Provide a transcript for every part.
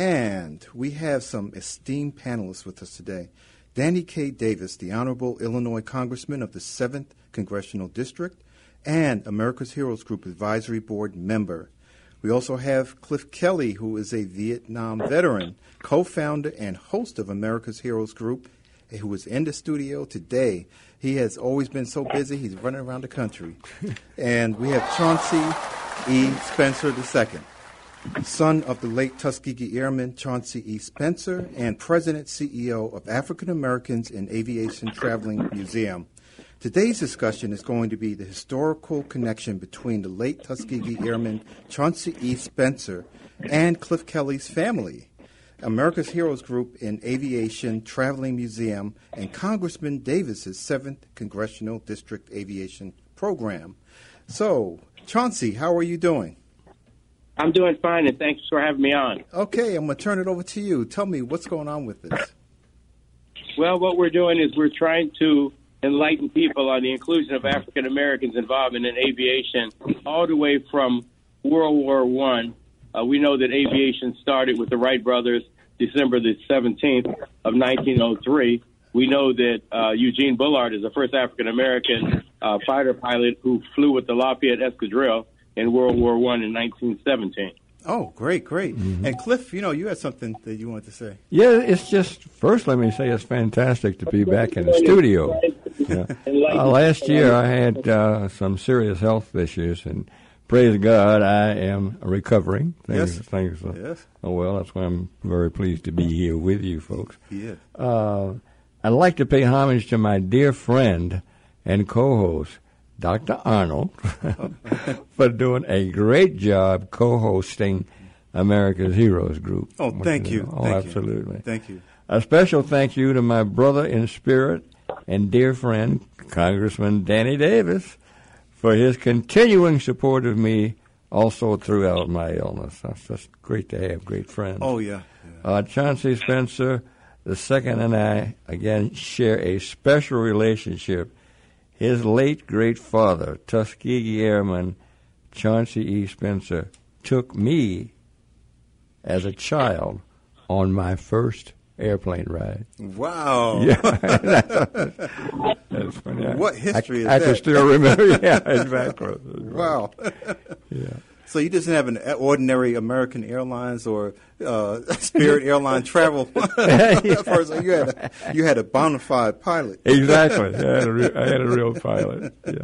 And we have some esteemed panelists with us today. Danny K. Davis, the Honorable Illinois Congressman of the 7th Congressional District and America's Heroes Group Advisory Board member. We also have Cliff Kelly, who is a Vietnam veteran, co founder and host of America's Heroes Group, who is in the studio today. He has always been so busy, he's running around the country. and we have Chauncey E. Spencer II son of the late Tuskegee Airman Chauncey E. Spencer, and President CEO of African Americans in Aviation Traveling Museum. Today's discussion is going to be the historical connection between the late Tuskegee Airman Chauncey E. Spencer and Cliff Kelly's family. America's Heroes Group in Aviation Traveling Museum and Congressman Davis's 7th Congressional District Aviation Program. So, Chauncey, how are you doing? I'm doing fine, and thanks for having me on. Okay, I'm going to turn it over to you. Tell me what's going on with this. Well, what we're doing is we're trying to enlighten people on the inclusion of African Americans' involvement in aviation, all the way from World War One. Uh, we know that aviation started with the Wright brothers December the 17th of 1903. We know that uh, Eugene Bullard is the first African American uh, fighter pilot who flew with the Lafayette Escadrille in World War One in 1917. Oh, great, great. Mm-hmm. And Cliff, you know, you had something that you wanted to say. Yeah, it's just, first, let me say it's fantastic to be back in the studio. Yeah. Uh, last year, I had uh, some serious health issues, and praise God, I am recovering. Things, yes. Things, uh, yes. Oh, well, that's why I'm very pleased to be here with you folks. Yeah. Uh, I'd like to pay homage to my dear friend and co host, Dr. Arnold for doing a great job co-hosting America's Heroes Group. Oh, thank you. Oh, thank absolutely. You. Thank you. A special thank you to my brother in spirit and dear friend, Congressman Danny Davis, for his continuing support of me also throughout my illness. That's just great to have great friends. Oh, yeah. yeah. Uh, Chauncey Spencer, the second, and I, again, share a special relationship his late great father, Tuskegee Airman Chauncey E. Spencer, took me as a child on my first airplane ride. Wow. Yeah. that's, funny. What history I, is I that? I can still remember. Yeah, exactly. wow. Yeah. So you just have an ordinary American Airlines or uh, Spirit Airline travel person. You had a, you had a bona fide pilot. Exactly. I had, a re- I had a real pilot. Yeah.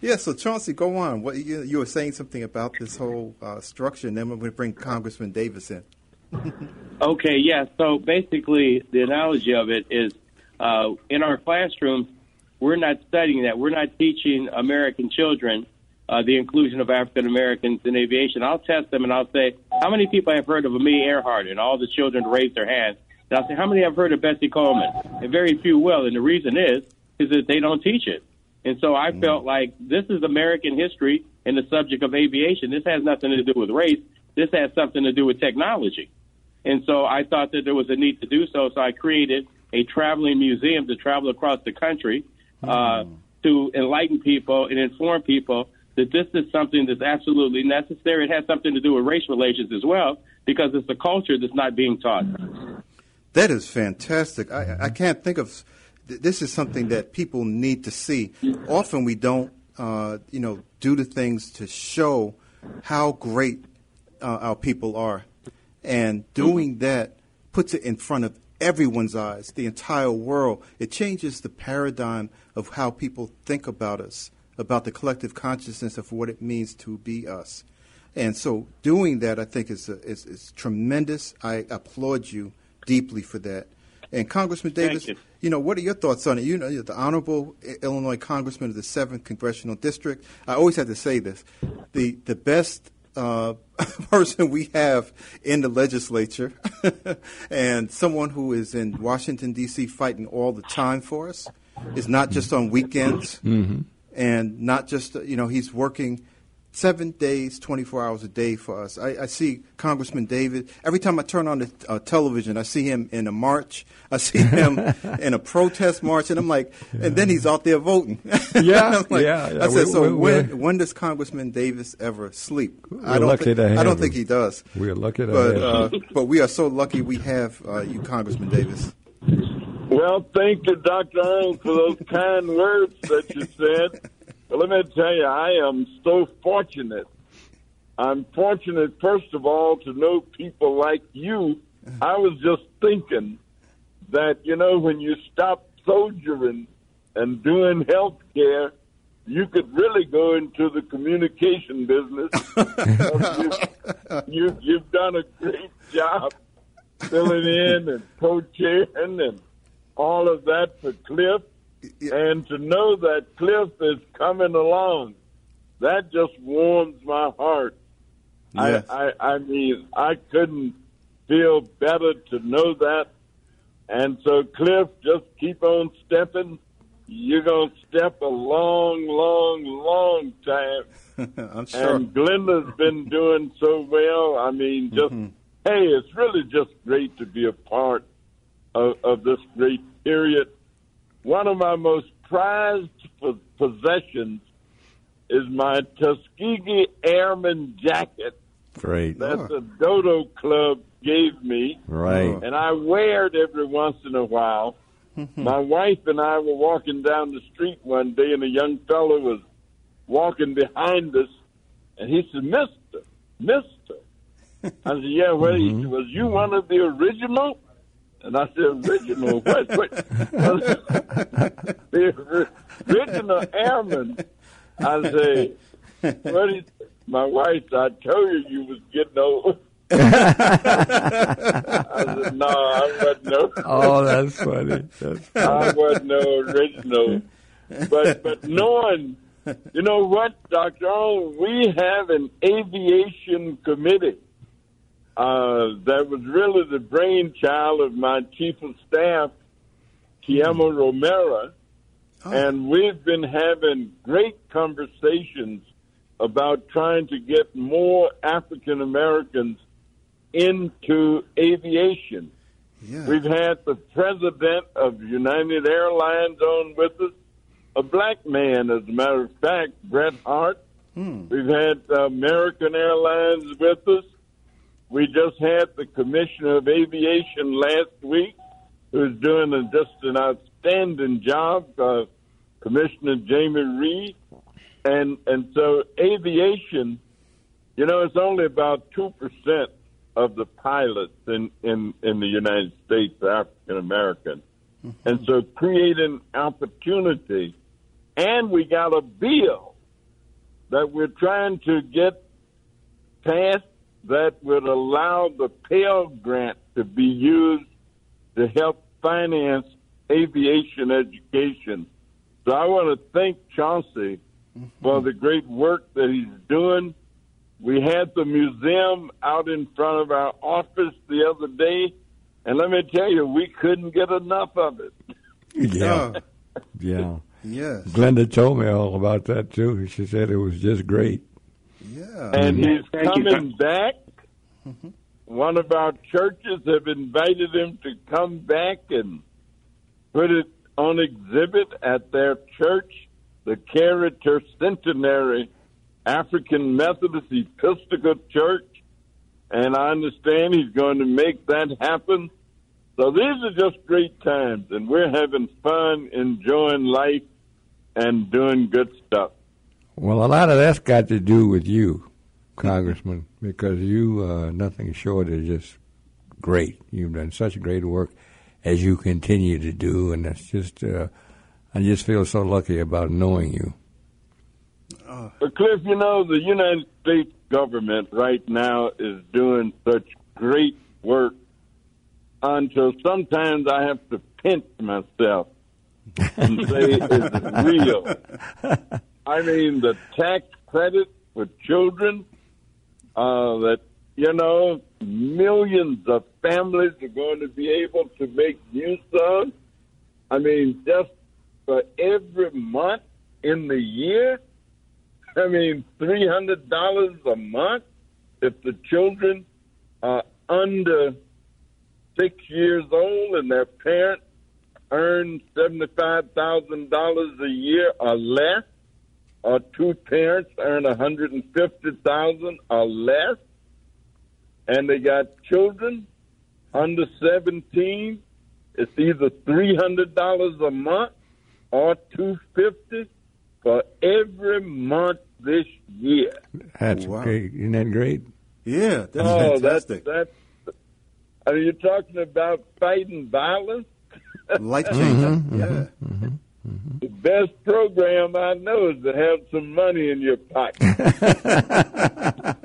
Yeah. So Chauncey, go on. What you, you were saying something about this whole uh, structure, and then we're going to bring Congressman Davis in. okay. Yeah. So basically, the analogy of it is uh, in our classrooms, we're not studying that. We're not teaching American children uh, the inclusion of African Americans in aviation. I'll test them and I'll say, how many people have heard of Amelia Earhart? And all the children raise their hands. And I'll say, how many have heard of Bessie Coleman? And very few will. And the reason is, is that they don't teach it. And so I mm. felt like this is American history and the subject of aviation. This has nothing to do with race. This has something to do with technology. And so I thought that there was a need to do so. So I created a traveling museum to travel across the country uh, mm. to enlighten people and inform people that this is something that's absolutely necessary. It has something to do with race relations as well, because it's a culture that's not being taught. That is fantastic. I, I can't think of this is something that people need to see. Often we don't, uh, you know, do the things to show how great uh, our people are, and doing that puts it in front of everyone's eyes, the entire world. It changes the paradigm of how people think about us about the collective consciousness of what it means to be us. And so doing that, I think, is, a, is, is tremendous. I applaud you deeply for that. And Congressman Davis, you. you. know, what are your thoughts on it? You know, the honorable Illinois Congressman of the 7th Congressional District. I always have to say this. The, the best uh, person we have in the legislature and someone who is in Washington, D.C., fighting all the time for us. Is not just on weekends Mm-hmm. And not just, you know, he's working seven days, 24 hours a day for us. I, I see Congressman Davis. Every time I turn on the uh, television, I see him in a march. I see him in a protest march, and I'm like, and then he's out there voting. Yeah, like- yeah, yeah. I said, We- so we- when we're- when does Congressman Davis ever sleep? We're I don't think, I don't him. think he does. We're lucky to But have uh, him. but we are so lucky we have uh, you, Congressman Davis. Well, thank you, Dr. Earl, for those kind words that you said. But let me tell you, I am so fortunate. I'm fortunate, first of all, to know people like you. I was just thinking that, you know, when you stop soldiering and doing health care, you could really go into the communication business. you, you, you've done a great job filling in and co-chairing and all of that for Cliff. And to know that Cliff is coming along, that just warms my heart. Yes. I, I, I mean, I couldn't feel better to know that. And so, Cliff, just keep on stepping. You're going to step a long, long, long time. I'm sure. And Glenda's been doing so well. I mean, just mm-hmm. hey, it's really just great to be a part of, of this great period. One of my most prized possessions is my Tuskegee Airman jacket Great. that oh. the Dodo Club gave me Right. and I wear it every once in a while. My wife and I were walking down the street one day, and a young fellow was walking behind us, and he said, "Mister, Mister." I said, "Yeah, well, he mm-hmm. said, was you one of the original?" And I said, "Original? what? what? the original airman?" I say, "What is?" My wife, said, I told you you was getting old. I said, no, I wasn't no. Oh, that's funny. That's I wasn't no original. But but knowing, you know what, Doctor Earl, we have an aviation committee uh, that was really the brainchild of my chief of staff, Tumia Romero, and we've been having great conversations about trying to get more African Americans into aviation. Yeah. We've had the president of United Airlines on with us, a black man, as a matter of fact, Brett Hart. We've had American Airlines with us. We just had the Commissioner of Aviation last week, who's doing a, just an outstanding job, uh, Commissioner Jamie Rhee. And, and so aviation, you know, it's only about 2% of the pilots in, in, in the United States are African American. And so creating opportunity. And we got a bill that we're trying to get passed that would allow the Pell Grant to be used to help finance aviation education. So I want to thank Chauncey for mm-hmm. the great work that he's doing. We had the museum out in front of our office the other day, and let me tell you, we couldn't get enough of it. yeah. Yeah. yes. Glenda told me all about that too. She said it was just great. Yeah. and Yeah, he's thank you. coming back. Mm-hmm. One of our churches have invited him to come back and put it on exhibit at their church, the Character Centenary African Methodist Episcopal Church. And I understand he's going to make that happen. So these are just great times, and we're having fun, enjoying life, and doing good stuff. Well, a lot of that's got to do with you, Congressman, because you uh, nothing short of just great. You've done such great work as you continue to do, and that's just uh, I just feel so lucky about knowing you. But Cliff, you know, the United States government right now is doing such great work until sometimes I have to pinch myself and say it's real. I mean, the tax credit for children, uh, that you know millions of families are going to be able to make use of. I mean, just for every month in the year. I mean, three hundred dollars a month if the children are under six years old and their parents earn seventy-five thousand dollars a year or less, or two parents earn a hundred and fifty thousand or less, and they got children under seventeen. It's either three hundred dollars a month or two fifty for every month this year. That's Wow. great. Isn't that great? Yeah, that's oh, fantastic. that's that's. Are you talking about fighting violence? Life changing. Mm-hmm, mm-hmm Yeah. The best program I know is to have some money in your pocket.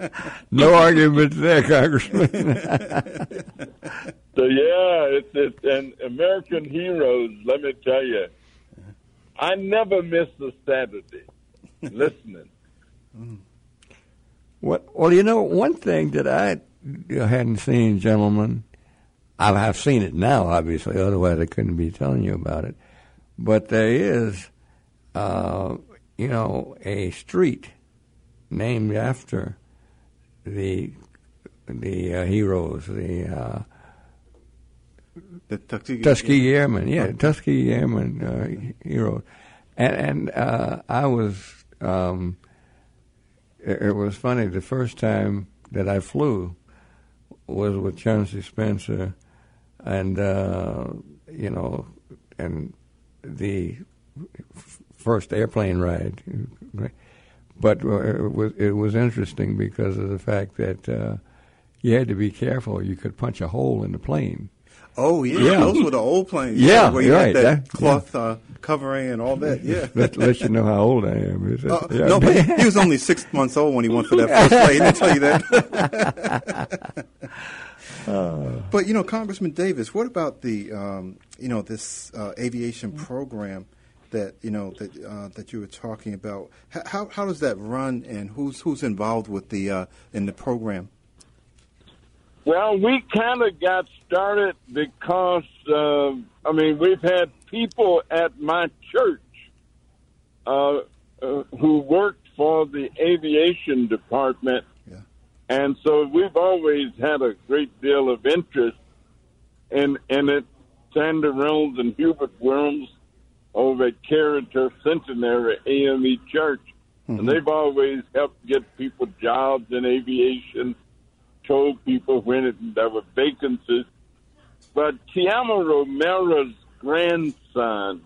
No argument there, Congressman. So yeah, it's it, and American Heroes. Let me tell you, I never miss a Saturday listening. What, well, you know, one thing that I hadn't seen, gentlemen, I have seen it now, obviously, otherwise I couldn't be telling you about it. But there is, uh, you know, a street named after the the uh, heroes, the uh, The Tuskegee, Tuskegee Airmen, yeah, Tuskegee Airmen uh, heroes, and and uh, I was um, it, it was funny the first time that I flew was with Chauncey Spencer, and uh, you know, and the f- first airplane ride, but uh, it was it was interesting because of the fact that. Uh, you had to be careful. You could punch a hole in the plane. Oh yeah, Yeah. those were the old planes. Yeah, where you you're had that that- cloth uh, covering and all that. Yeah. Let, let you know how old I am. Uh, Yeah. No, but he was only six months old when he went for that first plane. I'll tell you that. but you know, Congressman Davis, what about the um, you know this uh, aviation program that you know that uh, that you were talking about? H- How how does that run, and who's who's involved with the uh, in the program? Well, we kind of got started because, uh, I mean, we've had people at my church uh, uh, who worked for the aviation department. Yeah. And so we've always had a great deal of interest in, in it. Sandra Reynolds and Hubert Worms over at Carrington Centenary AME Church. And they've always helped get people jobs in aviation told people when it, there were vacancies. But Tumia Romero's grandson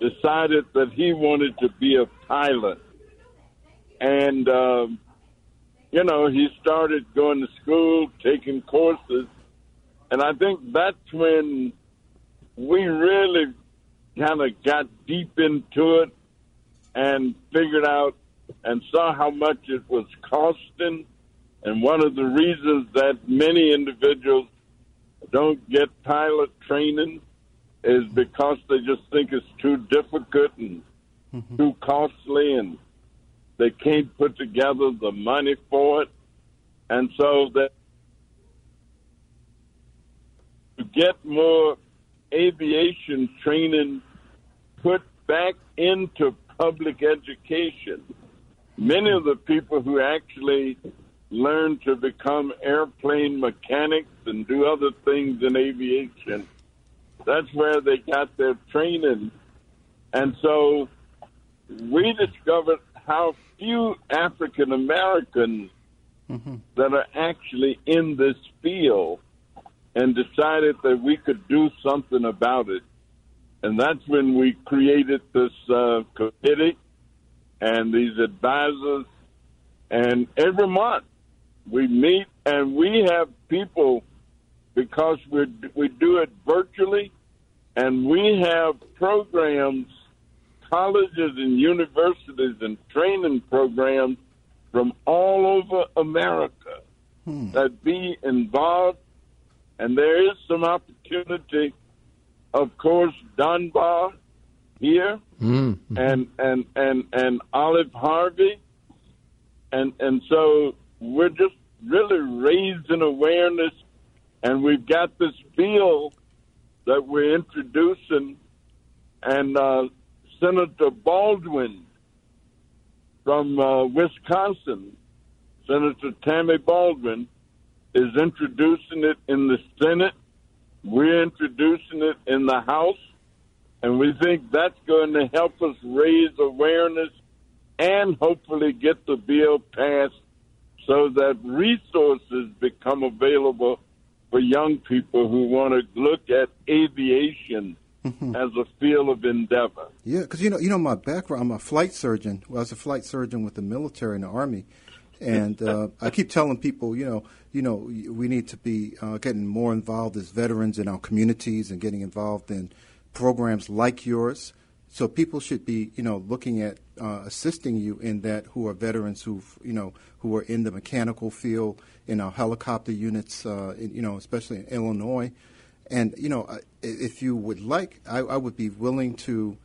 decided that he wanted to be a pilot. And, um, you know, he started going to school, taking courses. And I think that's when we really kind of got deep into it and figured out and saw how much it was costing. And one of the reasons that many individuals don't get pilot training is because they just think it's too difficult and mm-hmm. too costly and they can't put together the money for it. And so that to get more aviation training put back into public education, many of the people who actually learn to become airplane mechanics and do other things in aviation. That's where they got their training. And so we discovered how few African Americans mm-hmm. that are actually in this field and decided that we could do something about it. And that's when we created this uh, committee and these advisors. And every month we meet and we have people because we we do it virtually, and we have programs, colleges and universities and training programs from all over America that be involved, and there is some opportunity. Of course, Dunbar here, Mm. and and and and Olive Harvey, and and so we're just really raising awareness, and we've got this bill that we're introducing, and uh, Senator Baldwin from uh, Wisconsin, Senator Tammy Baldwin, is introducing it in the Senate. We're introducing it in the House, and we think that's going to help us raise awareness and hopefully get the bill passed so that resources become available for young people who want to look at aviation mm-hmm. as a field of endeavor. Yeah, because you know, you know, my background, I'm a flight surgeon. Well, I was a flight surgeon with the military and the army, and uh, I keep telling people, you know, you know, we need to be uh, getting more involved as veterans in our communities and getting involved in programs like yours. So people should be, you know, looking at uh, assisting you in that who are veterans who, you know, who are in the mechanical field in our helicopter units, uh, in, you know, especially in Illinois. And you know, if you would like, I, I would be willing to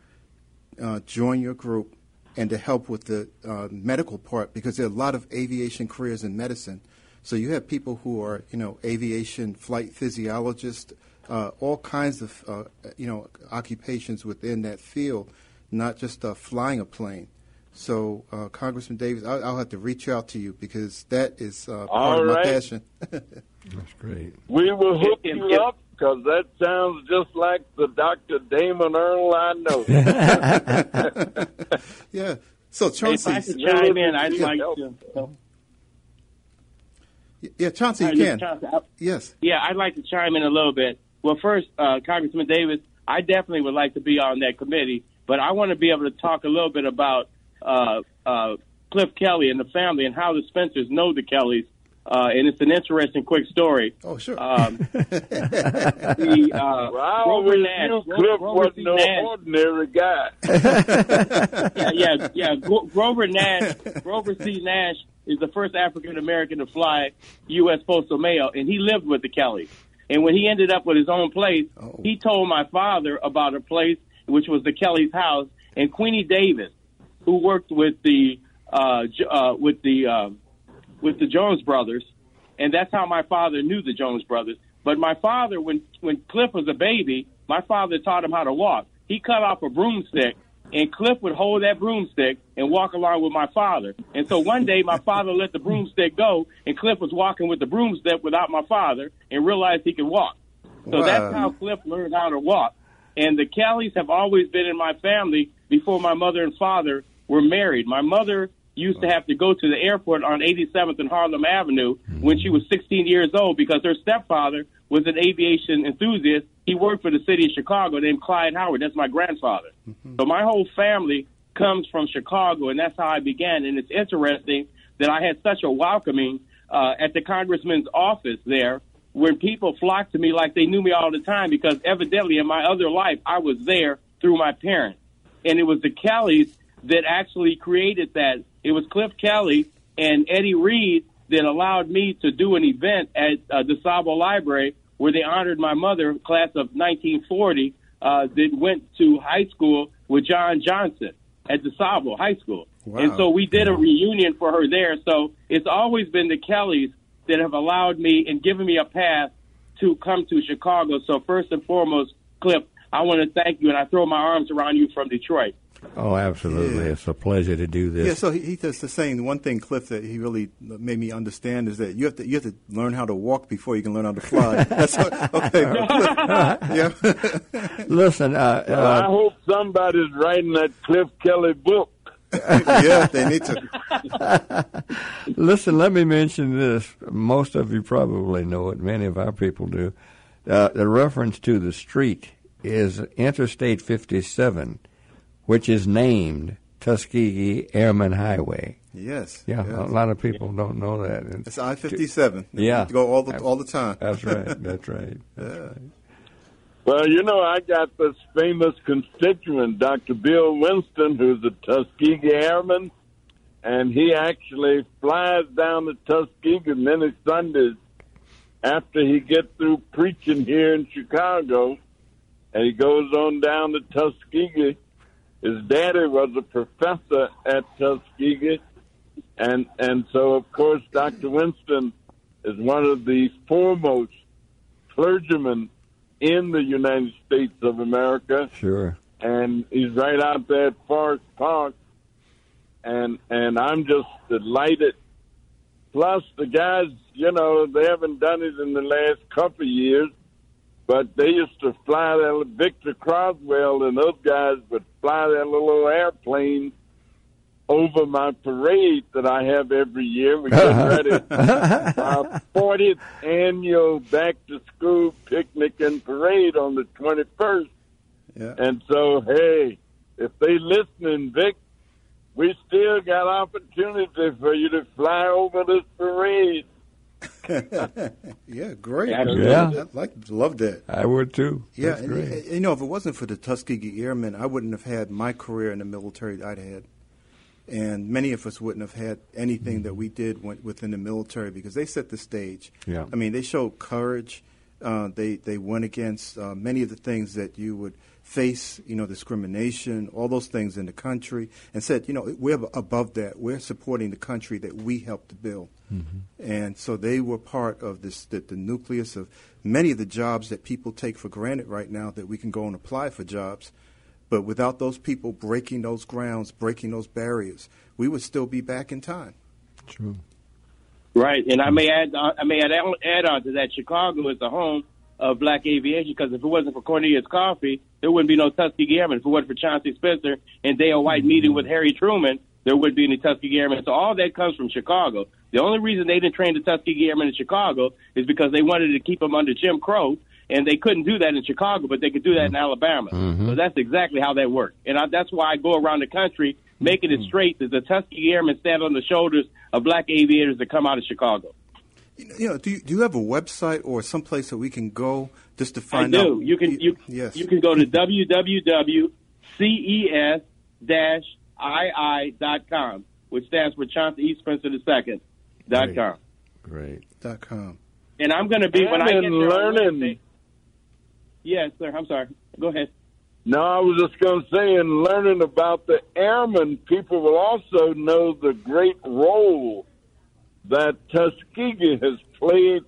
uh, join your group and to help with the uh, medical part because there are a lot of aviation careers in medicine. So you have people who are, you know, aviation flight physiologists, uh, all kinds of, uh, you know, occupations within that field, not just uh, flying a plane. So, uh, Congressman Davis, I'll, I'll, have to reach out to you because that is part all of my passion. That's great. We will hook you up because that sounds just like the Dr. Damon Earl I know. yeah. So Chauncey, if I could chime in, I'd like to. Yeah, Chauncey, you can. Chauncey, I, yes. Yeah, I'd like to chime in a little bit. Well, first, uh, Congressman Davis, I definitely would like to be on that committee, but I want to be able to talk a little bit about uh, uh, Cliff Kelly and the family and how the Spencers know the Kellys uh, and it's an interesting, quick story. Oh, sure. Um, the, uh, well, Grover Nash. You, Cliff Grover wasn't no Nash. ordinary guy. yeah, yeah, yeah. Grover Nash, Grover C. Nash is the first African American to fly U.S. Postal Mail, and he lived with the Kellys. And when he ended up with his own place, oh. he told my father about a place which was the Kelly's house, and Queenie Davis, who worked with the uh, uh, with the uh, with the Jones brothers, and that's how my father knew the Jones brothers. But my father, when when Cliff was a baby, my father taught him how to walk. He cut off a broomstick, and Cliff would hold that broomstick and walk along with my father. And so one day, my father let the broomstick go, and Cliff was walking with the broomstick without my father, and realized he could walk. So wow. that's how Cliff learned how to walk. And the Kellys have always been in my family before my mother and father were married. My mother used to have to go to the airport on 87th and Harlem Avenue when she was 16 years old because her stepfather was an aviation enthusiast. He worked for the city of Chicago named Clyde Howard. That's my grandfather. Mm-hmm. So my whole family comes from Chicago, and that's how I began. And it's interesting that I had such a welcoming uh, at the congressman's office there when people flocked to me like they knew me all the time because evidently in my other life I was there through my parents. And it was the Kellys that actually created that it was Cliff Kelly and Eddie Reed that allowed me to do an event at uh, DuSable Library where they honored my mother, class of 1940, uh, that went to high school with John Johnson at DuSable High School. Wow. And so we did a reunion for her there. So it's always been the Kellys that have allowed me and given me a path to come to Chicago. So first and foremost, Cliff, I want to thank you, and I throw my arms around you from Detroit. Oh, absolutely! Yeah. It's a pleasure to do this. Yeah. So he, he does the same. One thing, Cliff, that he really made me understand is that you have to you have to learn how to walk before you can learn how to fly. That's okay. yeah. Listen, uh, well, uh, I hope somebody's writing that Cliff Kelly book. yeah, they need to. Listen, let me mention this. Most of you probably know it. Many of our people do. Uh, the reference to the street is Interstate 57 which is named Tuskegee Airman Highway. Yes. Yeah, yes. a lot of people don't know that. It's I fifty seven. Yeah, go all the all the time. That's right. That's right. That's yeah. right. Well, you know, I got this famous constituent, Dr. Bill Winston, who's a Tuskegee Airman, and he actually flies down to Tuskegee many Sundays after he gets through preaching here in Chicago, and he goes on down to Tuskegee his daddy was a professor at Tuskegee, and and so of course Dr. Winston is one of the foremost clergymen in the United States of America, Sure. and he's right out there at Forest Park, and and I'm just delighted. Plus, the guys, you know, they haven't done it in the last couple of years, but they used to fly their Victor Croswell and those guys would fly their little airplane over my parade that I have every year. We get ready our 40th annual back to school picnic and parade on the 21st. Yeah. And so, hey, if they listening, Vic, we still got opportunity for you to fly over this parade. yeah, great. Yeah. I like love that. I would too. Yeah, That's and, great. and, you know, if it wasn't for the Tuskegee Airmen, I wouldn't have had my career in the military that I'd had, and many of us wouldn't have had anything that we did when, within the military because they set the stage. Yeah. I mean, they showed courage. Uh, they they went against uh, many of the things that you would face, you know, discrimination, all those things in the country, and said, you know, we're above that. We're supporting the country that we helped to build. Mm-hmm. And so they were part of this, the, the nucleus of many of the jobs that people take for granted right now that we can go and apply for jobs. But without those people breaking those grounds, breaking those barriers, we would still be back in time. True. Right, and I may add, I may add, add on to that. Chicago is the home of black aviation because if it wasn't for Cornelius Coffee, there wouldn't be no Tuskegee Airmen. If it wasn't for Chauncey Spencer and Dale White meeting with Harry Truman, there wouldn't be any Tuskegee Airmen. So all that comes from Chicago. The only reason they didn't train the Tuskegee Airmen in Chicago is because they wanted to keep them under Jim Crow, and they couldn't do that in Chicago, but they could do that in Alabama. Mm-hmm. So that's exactly how that worked, and I, that's why I go around the country making it mm-hmm. straight that the Tuskegee Airmen stand on the shoulders of black aviators that come out of Chicago. You know, you know, do you, do you have a website or someplace that we can go just to find I find do. out? You can you yes. you can go to www.ces-ii.com, which stands for Chauncey E. Spencer II. dot com. Great. dot com. And I'm going to be when I get been there learning. Wednesday- Yes, sir. I'm sorry. Go ahead. No, I was just going to say, in learning about the airmen, people will also know the great role that Tuskegee has played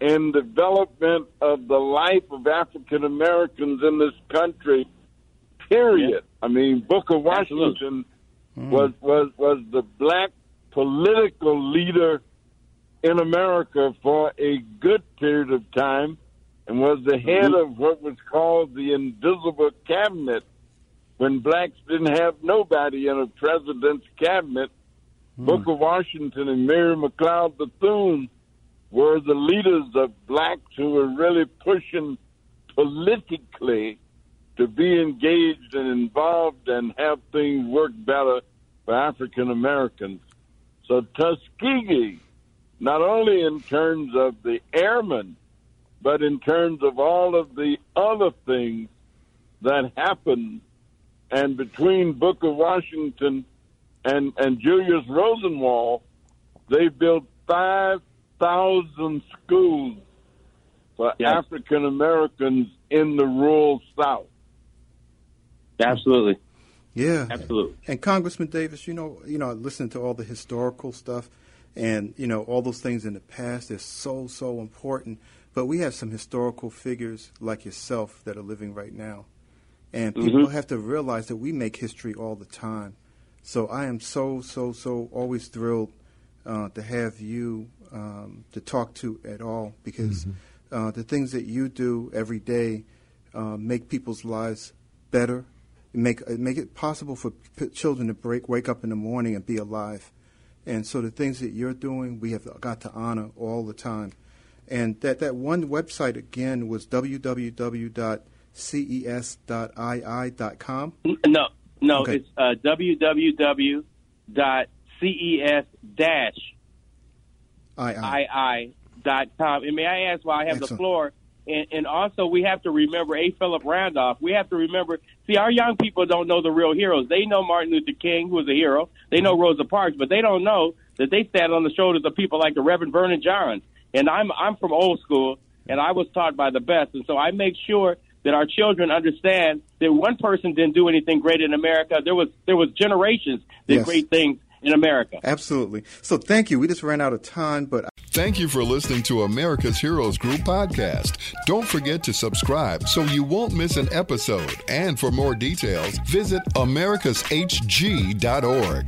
in development of the life of African Americans in this country. Period. I mean, Booker Washington hmm. was was was the black political leader in America for a good period of time and was the mm-hmm. head of what was called the invisible cabinet when blacks didn't have nobody in a president's cabinet. Booker Washington and Mary McLeod Bethune were the leaders of blacks who were really pushing politically to be engaged and involved and have things work better for African Americans. So Tuskegee, not only in terms of the airmen, but in terms of all of the other things that happened, and between Booker Washington and, and Julius Rosenwald, they built 5,000 schools for Yes. African Americans in the rural South. Absolutely. Yeah, Absolutely. And Congressman Davis, you know, you know, I listen to all the historical stuff, and you know, all those things in the past. They're so so important. But we have some historical figures like yourself that are living right now, and mm-hmm. people have to realize that we make history all the time. So I am so so so always thrilled uh, to have you um, to talk to at all because uh, the things that you do every day uh, make people's lives better make uh, make it possible for p- children to break wake up in the morning and be alive. And so the things that you're doing, we have got to honor all the time. And that, that one website again was www.ces.ii.com. N- No, no, Okay. it's uh, www.ces-ii.com. II. And may I ask why I have the floor? And, and also, we have to remember A. Philip Randolph. We have to remember. See, our young people don't know the real heroes. They know Martin Luther King, who was a hero. They know Rosa Parks, but they don't know that they stand on the shoulders of people like the Reverend Vernon Johns. And I'm I'm from old school, and I was taught by the best. And so I make sure that our children understand that one person didn't do anything great in America. There was there was generations did Yes. great things in America. Absolutely. So thank you. We just ran out of time, but Thank you for listening to America's Heroes Group podcast. Don't forget to subscribe so you won't miss an episode. And for more details, visit americashg.org.